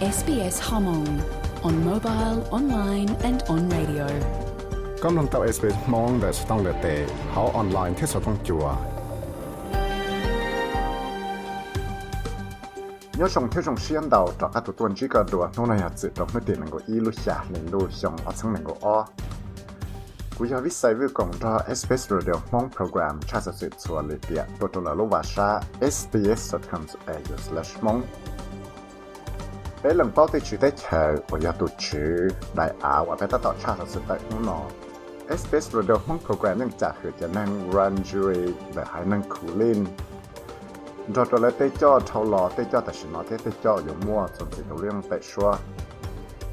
SBS Hmong on mobile, online and on radio. กำลังตับ SBS มองแต่สต้องเลเตเขาออนไลน์ที่สต้องจัวnhớ sống theo sống xuyên đầu cho các tụ tuần chỉ có đùa nó này hạt sự đọc mới tiền năng của y lu xả nên lu xong ở sang năng của o cú giờ viết sai với cộng cho SBS Radio mong program cha sự sự xua lệ tiệt tổ tổ là lu và sa sbs.com.au/mong bé lần bao tiêu chữ tế chờ và do tổ chữ đại áo và bé ta tạo cha thật sự tại nó nó SBS Radio ห้องโปรแกรมยังจากเหือจะนั่งรันจูรีแต่หายนั่งคูลินจอตัวเล็เจ้จเท่าหล่อเต้จอแต่ฉันนอเต้เต้จอยู่มั่วส่วนสิ่งเรื่องเต้ชัว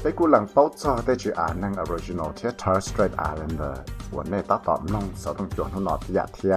เตกูหลังเป้าจอเต้จือ่านนั่งออริจินอลเทียทอร์สตรีทไอแลนเดอร์วันนี้ตัดตอบน้งสาวต้องจวนหนอที่อยากเทีย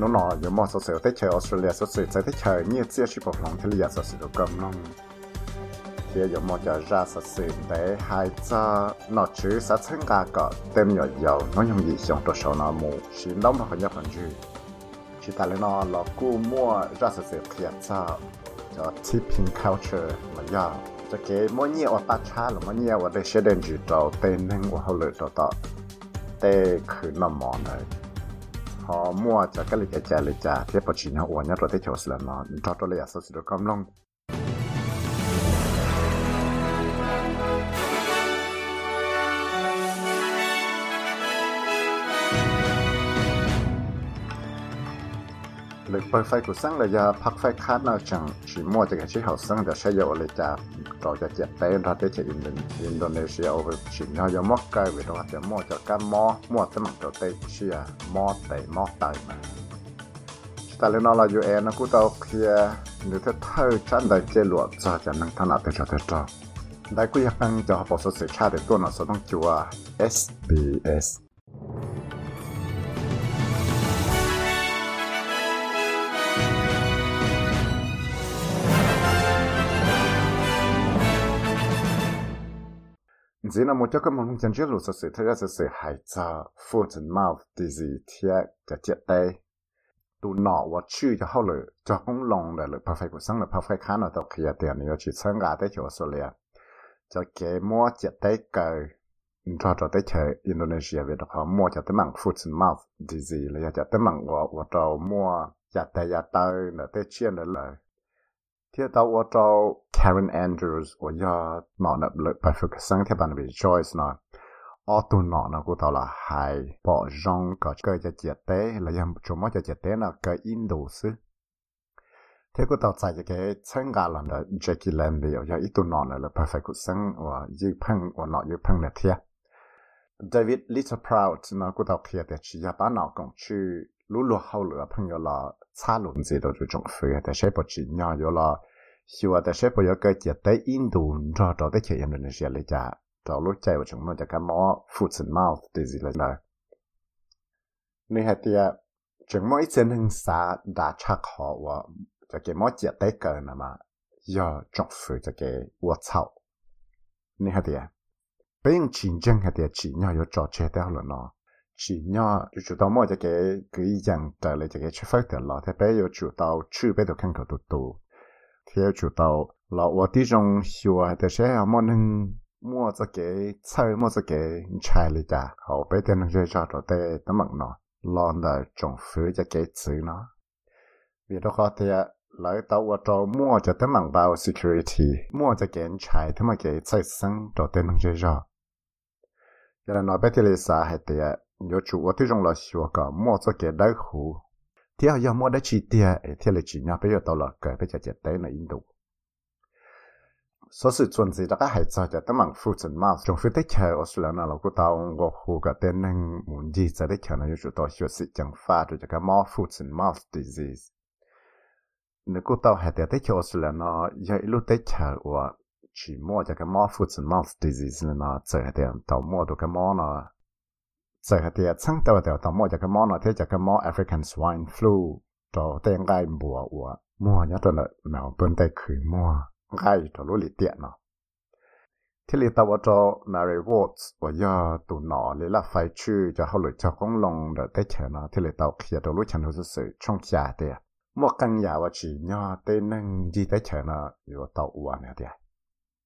น้องนออยู่มั่วสาดเซลเต้เชอออสเตรเลียสาวเซลเต้เชอเนี่ยเสียชีพของทะเลสาดเซลกำน้อง chế giờ mua giờ ra sa sự để hai cha nó chứ sa chân cả cả tem nhỏ dầu nó nhung gì xong tôi sau nó mù xin đóng vào nhà phần chữ chỉ ta lên nó là cú mua ra sa sự kia cha cho tipping culture, mà giờ cho cái mỗi nhiều ở ta cha là mỗi nhiều ở đây sẽ đến chữ đầu tên nên của hậu lựa đầu tọ tê khử nằm mòn này. Họ mua cho cái lịch cái trả lịch trả thế bớt chỉ nó uống nhất rồi thế chỗ là nó. Cho tôi lấy ở số sự được công long 力白肺個生嚟呀，白肺卡那場，是莫這個氣候生的，是有嚟呀，到就接低啦，啲錢印印度尼西亞會前後有莫計，為到就莫就間莫莫怎麼到低是啊，莫低莫低嘛。但係呢，啦要誒，那古到佢你睇睇真係記錄，就就能睇那啲就得咗。但係佢一般就學博士學差的多，那所當叫啊 SBS。Zina motia ka mong chan jiru sa se, thaya sa se, hai cha foot and mouth disease thia ka tia tay. Tu nọ wa chu cho hao le cho hong long le le perfect của sang le perfect khan ở tàu kia tiền này chỉ sang gà tới chỗ Australia. Cho kế mua tia tay cờ cho cho tới chơi về đó mua cho tới mảng foot and mouth disease là cho tới mảng wa wa mua cho tay ya tay là tới chia nữa lời. ที่ตัวว่าเรา Karen Andrews ว่าอย่าหมอนับเลยไปฝึกสังที่บ้านวิจอยส์นะออตุนนอนะกูตัวละหายปอจงก็เกิดจะเจ็ดเต้แล้วยังชมว่าจะเจ็ดเต้นะเกิดอินโดซึที่กูตัวใจจะเกิดช่างการหลังเดเจคิแลนเดียวอย่าอีตุนนอนเลยไปฝึกสังว่ายืดพังว่าหนอยืดพังเนี่ยเทีย David Little Proud นะกูตัวเขียนแต่ชียบ้านนอกงชื่อ 如落后了朋友了，差轮子都是中非，但是不只鸟有了，希望但是不要个接待印度，找找的企业们那些来家，找路在我从那这个猫 foot and mouth 的之类的。你还的，怎么一整很傻打岔好我，这个猫接待个那么要中非这个我操，你还的，不用竞争还的，只要有找接待了呢。Chỉ nhỏ chủ chủ tàu mua cho cái cái dạng trở lại cho cái xuất phát từ lò thế bây giờ chủ tao chưa bé được khăn cầu tụt tụ theo chủ tao là ở tí trong hiệu thế sẽ mà nên mua cho cái chơi mua cho cái trái lại cả họ bây giờ nó chơi cho rồi thế tấm bằng nó lò là trồng phứ cho cái chữ nó vì đó có thể lại tao ở chỗ mua cho tấm bằng bao security mua cho cái trái thế mà cái chơi sinh rồi tên nó chơi cho cho nên nói bây giờ là sao hay thì nhớ chủ ở tí trong là xua cả mua cho cái đại hủ thì giờ mua đã chỉ tiền thì là chỉ nhà bây giờ tao là cái bây giờ chỉ tới là in Độ số sự chuẩn gì đó các hải sản cho tấm bằng phụ chân mà trong phía tết chờ Australia là của tao ông ngô hồ cả tên năng muốn gì cho tết chờ là chủ tao hiểu sự chẳng pha cho cái mò phụ chân mouth disease nếu cô tao hải tết chờ Australia nó giờ lúc tết chờ và chỉ mua cho cái mò phụ chân mouth disease là nó chờ cái tao mua được cái mò nó สหเตียช่างตัวเดียวต่อมอจากกมอนอเทจากกมอแอฟริกันสไวน์ฟลูตัวเตียงไก่บัวอัวมัวยัดตัวเนาะแมวเป็นแต่คือมัวไก่ตัวลุลิเตียเนาะที่ลิตาวจอมารีวอตส์ว่ายาตุนอเลยละไฟชื่อจะเขาหลุดจะกงลงเดแต่เฉนะที่ลิตาวเขียตัวลุชันหุสสืช่องยาเตียมวกังยาว่าชีนยอเตนึงยีแต่เฉนะอยู่ตัวอัวเนี่ยเตีย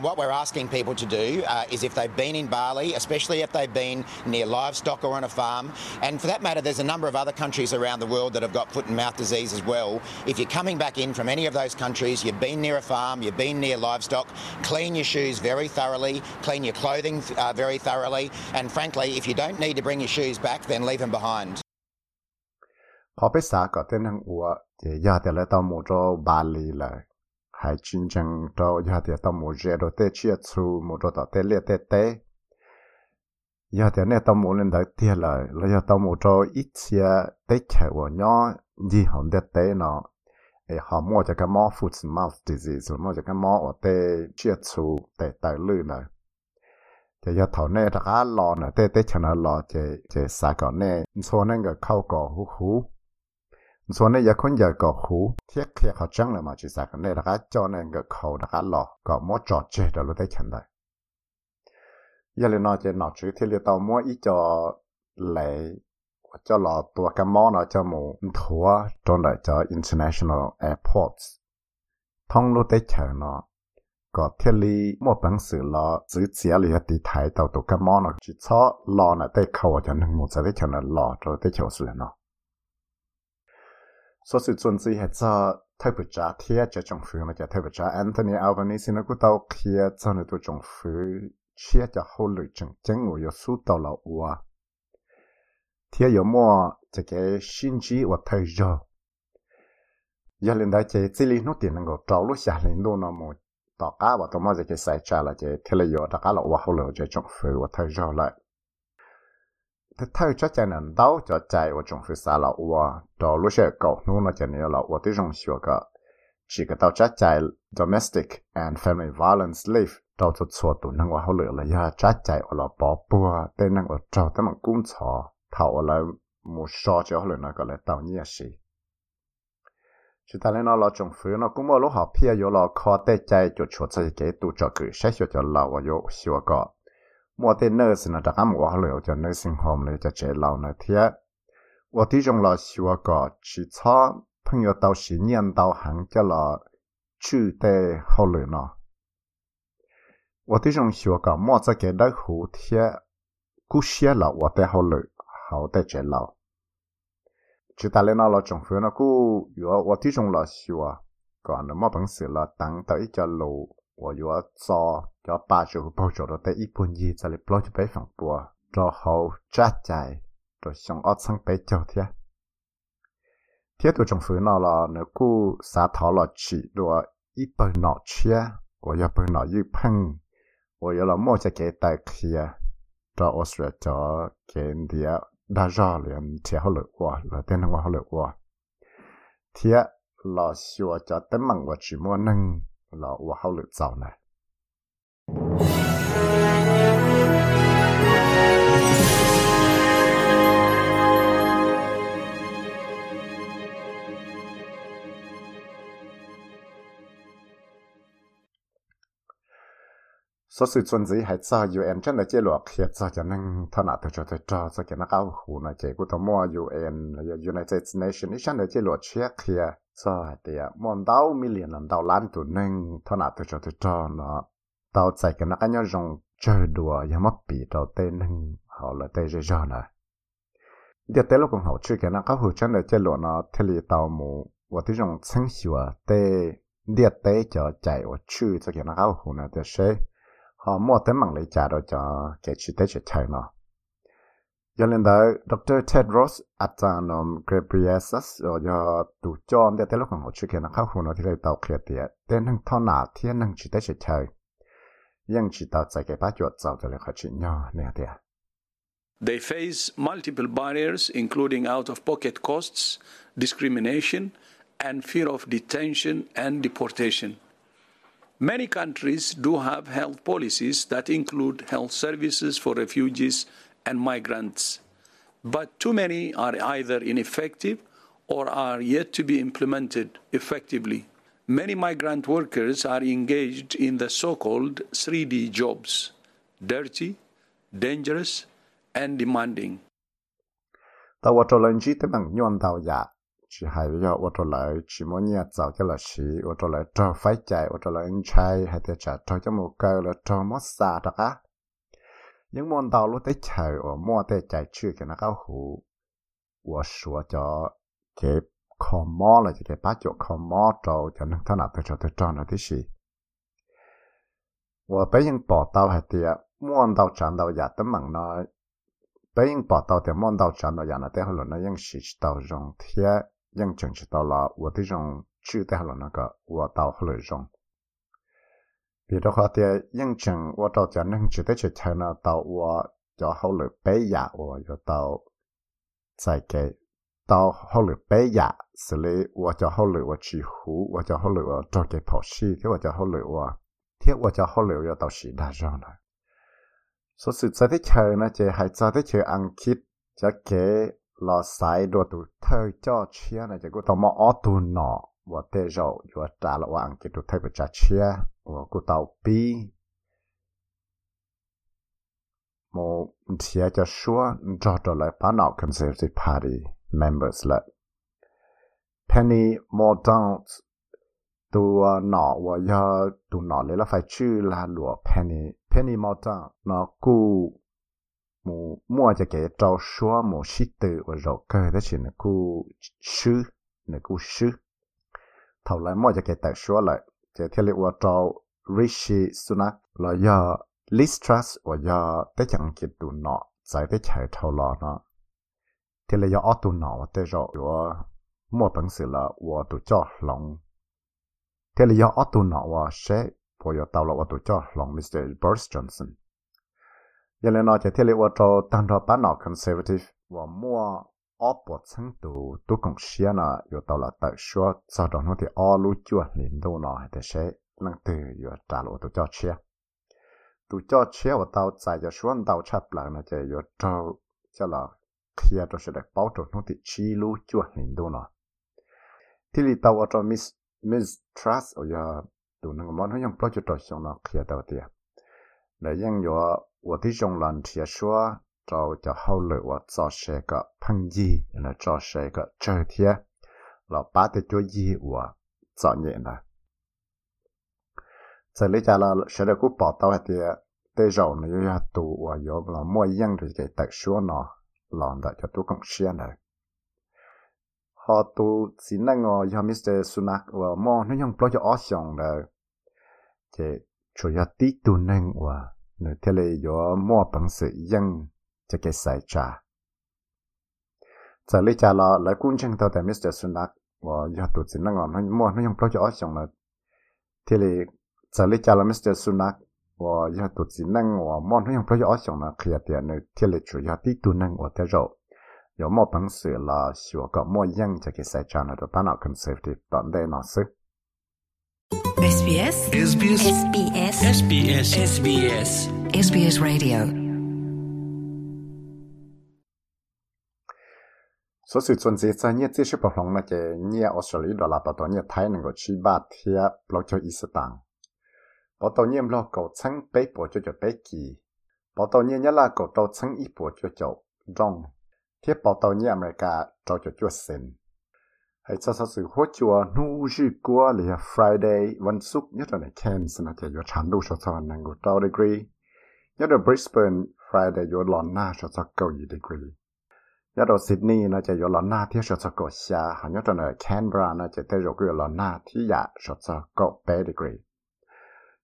What we're asking people to do uh, is if they've been in Bali, especially if they've been near livestock or on a farm, and for that matter, there's a number of other countries around the world that have got foot and mouth disease as well. If you're coming back in from any of those countries, you've been near a farm, you've been near livestock, clean your shoes very thoroughly, clean your clothing uh, very thoroughly, and frankly, if you don't need to bring your shoes back, then leave them behind. 我被啥个的能我也要得来到某州巴黎来。 Hai chín chăng cho ya thì tao mua rẻ rồi tê chia chu mua rồi tao tê liệt tê tê. Ya thì nè tao mua lên đấy tiền là là ya tao mua cho ít chia tê chạy vào nhỏ gì hòn tê tê nó. Ê, họ mua cho cái mỏ foot mouth disease, mua cho cái mỏ ở tê chia chu tê tê lư này. Thì ya thầu nè đã lò nè, tê tê chẳng là lò chế chế sa cỏ nè số nè cái khâu cỏ hú hú. ส่วนในยาคนยาก็หูเทียเคลียเขาจังเลยมาจีสักในระดับจอในก็เขาระดับหลอกก็มอจอดเจเดเราได้ฉันได้ยาเลยนอจะนอชื่อที่เรียกตัวมัวอีจอไหลจอหลอตัวกันมอเนาะจะหมูทัวจนได้จอ international airports ท่องรู้ได้ฉันเนาะก็เที่ยวลีมั่วปังสือรอซื้อเสียเลยตีไทยตัวตัวกันมอเนาะจีชอรอน่ะได้เข้าจะหนึ่งหมดจะได้ฉันรอจะได้เฉียวสุดเนาะ so sự chuẩn gì hết cho thay bữa trả thiệt cho trong phu mà cho thay bữa trả Anthony Albanese nó cũng tao kia cho nó tụ trong phu, chia cho hậu lưỡi chẳng chẳng ngồi ở số tàu là ua thiệt có mua cho cái sinh chi và thay giờ giờ lên đây chơi chỉ lý nó tiền nó trâu lúc xả lên đồ nó mua tao cá và tao mua cái sai trả là cái thế là giờ tao cá là ua hậu lưỡi cho phu phía và thay giờ lại 热了。thế thay cho cha nên đau cho chạy ở trong phía xa là ua, đó lúc sẽ cầu nó cho là ua tới trong sửa cái chỉ cái tao cho chạy domestic and family violence leave, tao cho chua tụ năng hoa hậu lửa là ya cha chạy ở là bỏ bùa, tên năng ở trâu tới bằng cung chó, thảo ở là một số cho hậu lửa nó gọi là tao nhia xí chỉ ta lên nó là trong phía, nó cũng một lúc họ phía yo là khó tê chạy cho chuột cho cái tụ cho cứ sẽ cho là và มัวเตเนอร์สนะตะกามว่าเหลียวจะเนอร์สิงโฮมเลยจะเจเราเนเทียว่าที่จงรอชัวก็ชิชอเพิ่งยตาสีเนียนตาหังจะรอชื่อเตเขาเลยเนาะว่าที่จงชัวก็มัวจะเกได้หูเทียกูเชียเราว่าเตเขาเลยเขาเตเจเราชิตาเลนเราจงฟื้นกูอยู่ว่าที่จงรอชัวก่อนเนาะมัวบังสือเราตั้งแต่อีจะรู้ 我要做要把这个包做到在一半夜在里包就被放播，然后扎在，就想二层被交贴。贴到政府那了，那个啥讨了去，我一本脑切，我要本脑一碰，我要了莫再给带去啊，这我说这给你大热连贴好了哇，了电话好了哇，贴老说叫等忙我去莫能。 Là wa hao lực giàu này số sự chuẩn hay cho UN chân là chế luật hiện cho cho nên thọ nào từ cho tới cho cho cái nó cao hủ là chế của thọ mua UN United Nations chân là chế luật chia kia sao thì mòn đau million lần đau lan tụ nên thọ nào từ cho tới cho nó. Tao chạy cái nó cái nhau rong. Chơi đùa ya mất bị tao tên nên họ là tên rồi rồi này điều tế lúc còn hậu chứ cái nó cao hủ chân là chế luật nó. Thế li tàu mù. Và tí rong chân xua tế điều tế cho chạy ở chữ cho cái nó cao hủ này thì sẽ họ mua tới mạng lấy trả rồi cho cái chi tế chỉ chạy nó. Giờ lên đó, Dr. Tedros Adhanom Ghebreyesus ở giờ tụ cho để tới lúc họ chưa kia nó khá hồn thì lấy tàu kia tiệt, tên năng thọ nà thiên năng chỉ tế chỉ chạy. Nhưng chỉ tàu chạy cái bát chuột giàu cho lấy khó chỉ nhỏ nè tiệt. They face multiple barriers, including out of pocket costs, discrimination, and fear of detention and deportation. Many countries do have health policies that include health services for refugees and migrants, but too many are either ineffective or are yet to be implemented effectively. Many migrant workers are engaged in the so called 3D jobs dirty, dangerous, and demanding. Tàu trò lần chỉ tới bằng nhon tàu giả, chỉ hay bây giờ ô tô lại chỉ muốn nhà giàu cho là xí ô tô lại cho phải chạy ô tô lại anh trai hay thì trả cho cho một cái là cho mất xa đó á những môn tàu lúc tới chờ ở mua tới chạy chưa cái nó cao hủ. Của sửa cho cái khó mò là cái bát chỗ khó mò trâu cho nó thằng nào tới cho tới cho nó thế gì và bây giờ bỏ tàu hay thì mua tàu chẳng tàu giả tấm mạng nó. Bây giờ bỏ tàu thì mua tàu chẳng tàu giả nó tới hồi nó vẫn sử tàu rong thế vẫn chẳng sử tàu là và tới rong chưa tới hồi nó có. Và tàu hồi rong 到后来用。别的话的认证，我到家能知道去看了到我叫后来北亚，我要到在给到后来北亚，是嘞，我叫后来我去湖，我叫后来我找给跑西，给我叫后来我。thiết và cho họ liệu cho tàu sĩ đa rồi này số sự cho tới chờ nó chỉ hay cho tới chờ ăn kít cho kế là sai đồ tụ thơ cho chia này chỉ có tàu mò ở tụ nọ và tê rồi và trả lại ăn kít tụ thơ của cha chia và Ờ, ku tau pi. Mo tia cha shua dro dro le pa nau conservative party members le penny more don't ờ, tu nọ và ya tu nọ le la phải chư là lụa penny. Penny more don't nó cu mu mua cho cái trâu shua mu shi tự, và rồi cái đó chỉ là cu sư là cu sư thầu lại mua cho cái tài shua lại ke thiệt liệu trâu Rishi Sunak là do Liz Truss và do tế chẳng kịp tụ nọ giải tế chạy thâu lò nó thì là do ở tụ nọ và tế rõ của mua bằng sự là và tụ cho lòng thì là do ở tụ nọ và sẽ bỏ do tàu là và tụ cho lòng Mr. Boris Johnson giờ lên nó chỉ thì là và trâu tăng rõ bán nọ Conservative và mua อปวดชั้งตูตัวกงเชียนะอยู่ตลอดแต่ชัวจอดนู้นที่อลูจวดลินดูนอให้แต่เชนั่งตืออยู่ตลอดตัวจอดเชียตัวจอดเชียว่าเตาใจจะชวนเตาชับหลังนะจะอยู่เตาจะหลอกเคลียร์ตัวเสด็จเป้าตัวนู้นที่ชีลูจวดลินดูนอที่ลีเตาว่าจะมิสมิสทรัสเอาอย่าตัวนึงมันเขายังปล่อยจุดตัวชงนอเคลียร์เตาเตียแล้วยังอยู่ว่าที่ชงหลังเทียชัว cho cho hậu lự và cho xe cả phăng gì là cho xe cả chơi thế. Là ba cái chỗ gì và cho nhẹ là sẽ lấy ra là sẽ được cú bỏ tao thì tê rầu nó yêu tụ và yêu là mua yên rồi cái tạc số nó làm đã cho tôi công xe này. Họ tu chỉ năng ngồi cho Mr. Sunak và mò nó nhung bao cho ở xong rồi thì chủ yếu tí tu năng và nơi thế này do mò bằng sự yên cho cái sai cha giờ lý cha lo lấy cũng chẳng tao tại Mr Sunak và do tụt xin nó ngon nó mua nó không cho giờ chồng là thì lý giờ lấy cha là Mr Sunak và do tụt xin nó ngon mua nó không cho giờ chồng là khi tiền nữa. Thì là chủ yếu tí tu năng của thế rồi có một bằng sự là sửa có mua dân cho cái sai cha nó được bán ở conservative tận đây nó sức SBS SBS. SBS. SBS. SBS. SBS Radio. số sự chuẩn dễ sai nhé tiếp xúc bằng lòng là cái nhé Australia đó là bảo tồn nhé Thái nên có chi ba thia bảo cho Istan bảo tồn nhé lo cầu chẳng bế bảo cho cho bế kỳ bảo tồn nhé nhé là cầu tàu chẳng ít bảo cho cho rong thiết bảo đầu nhé America cho cho cho sinh hay cho số sự hỗ trợ nu dư của là Friday วันศุกร์ nhất là này Cairns là cái yo chán đủ cho cho năng go tàu degree nhất là Brisbane Friday yo lon na cho cho cầu degree ยอดซิดนีย์นะจะอยอลอนนาที่ชดสกอชาหายอดเนแคนเบรานาจะเตยกยอลอนนาที่ยาชดสกอเปดิกรี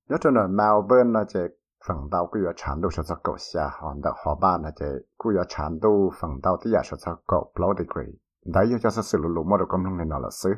ยอดเนเมลเบิร์นนะจะฝั่งดาวกุยฉันดูชดสกอชาหันดหอบ้านนะจะกุยฉันดูฝั่งดาวที่ยาชดสกอบลอดิกรีได้ยอดจะสื่อลุลุมอดกำลังในนอลซึ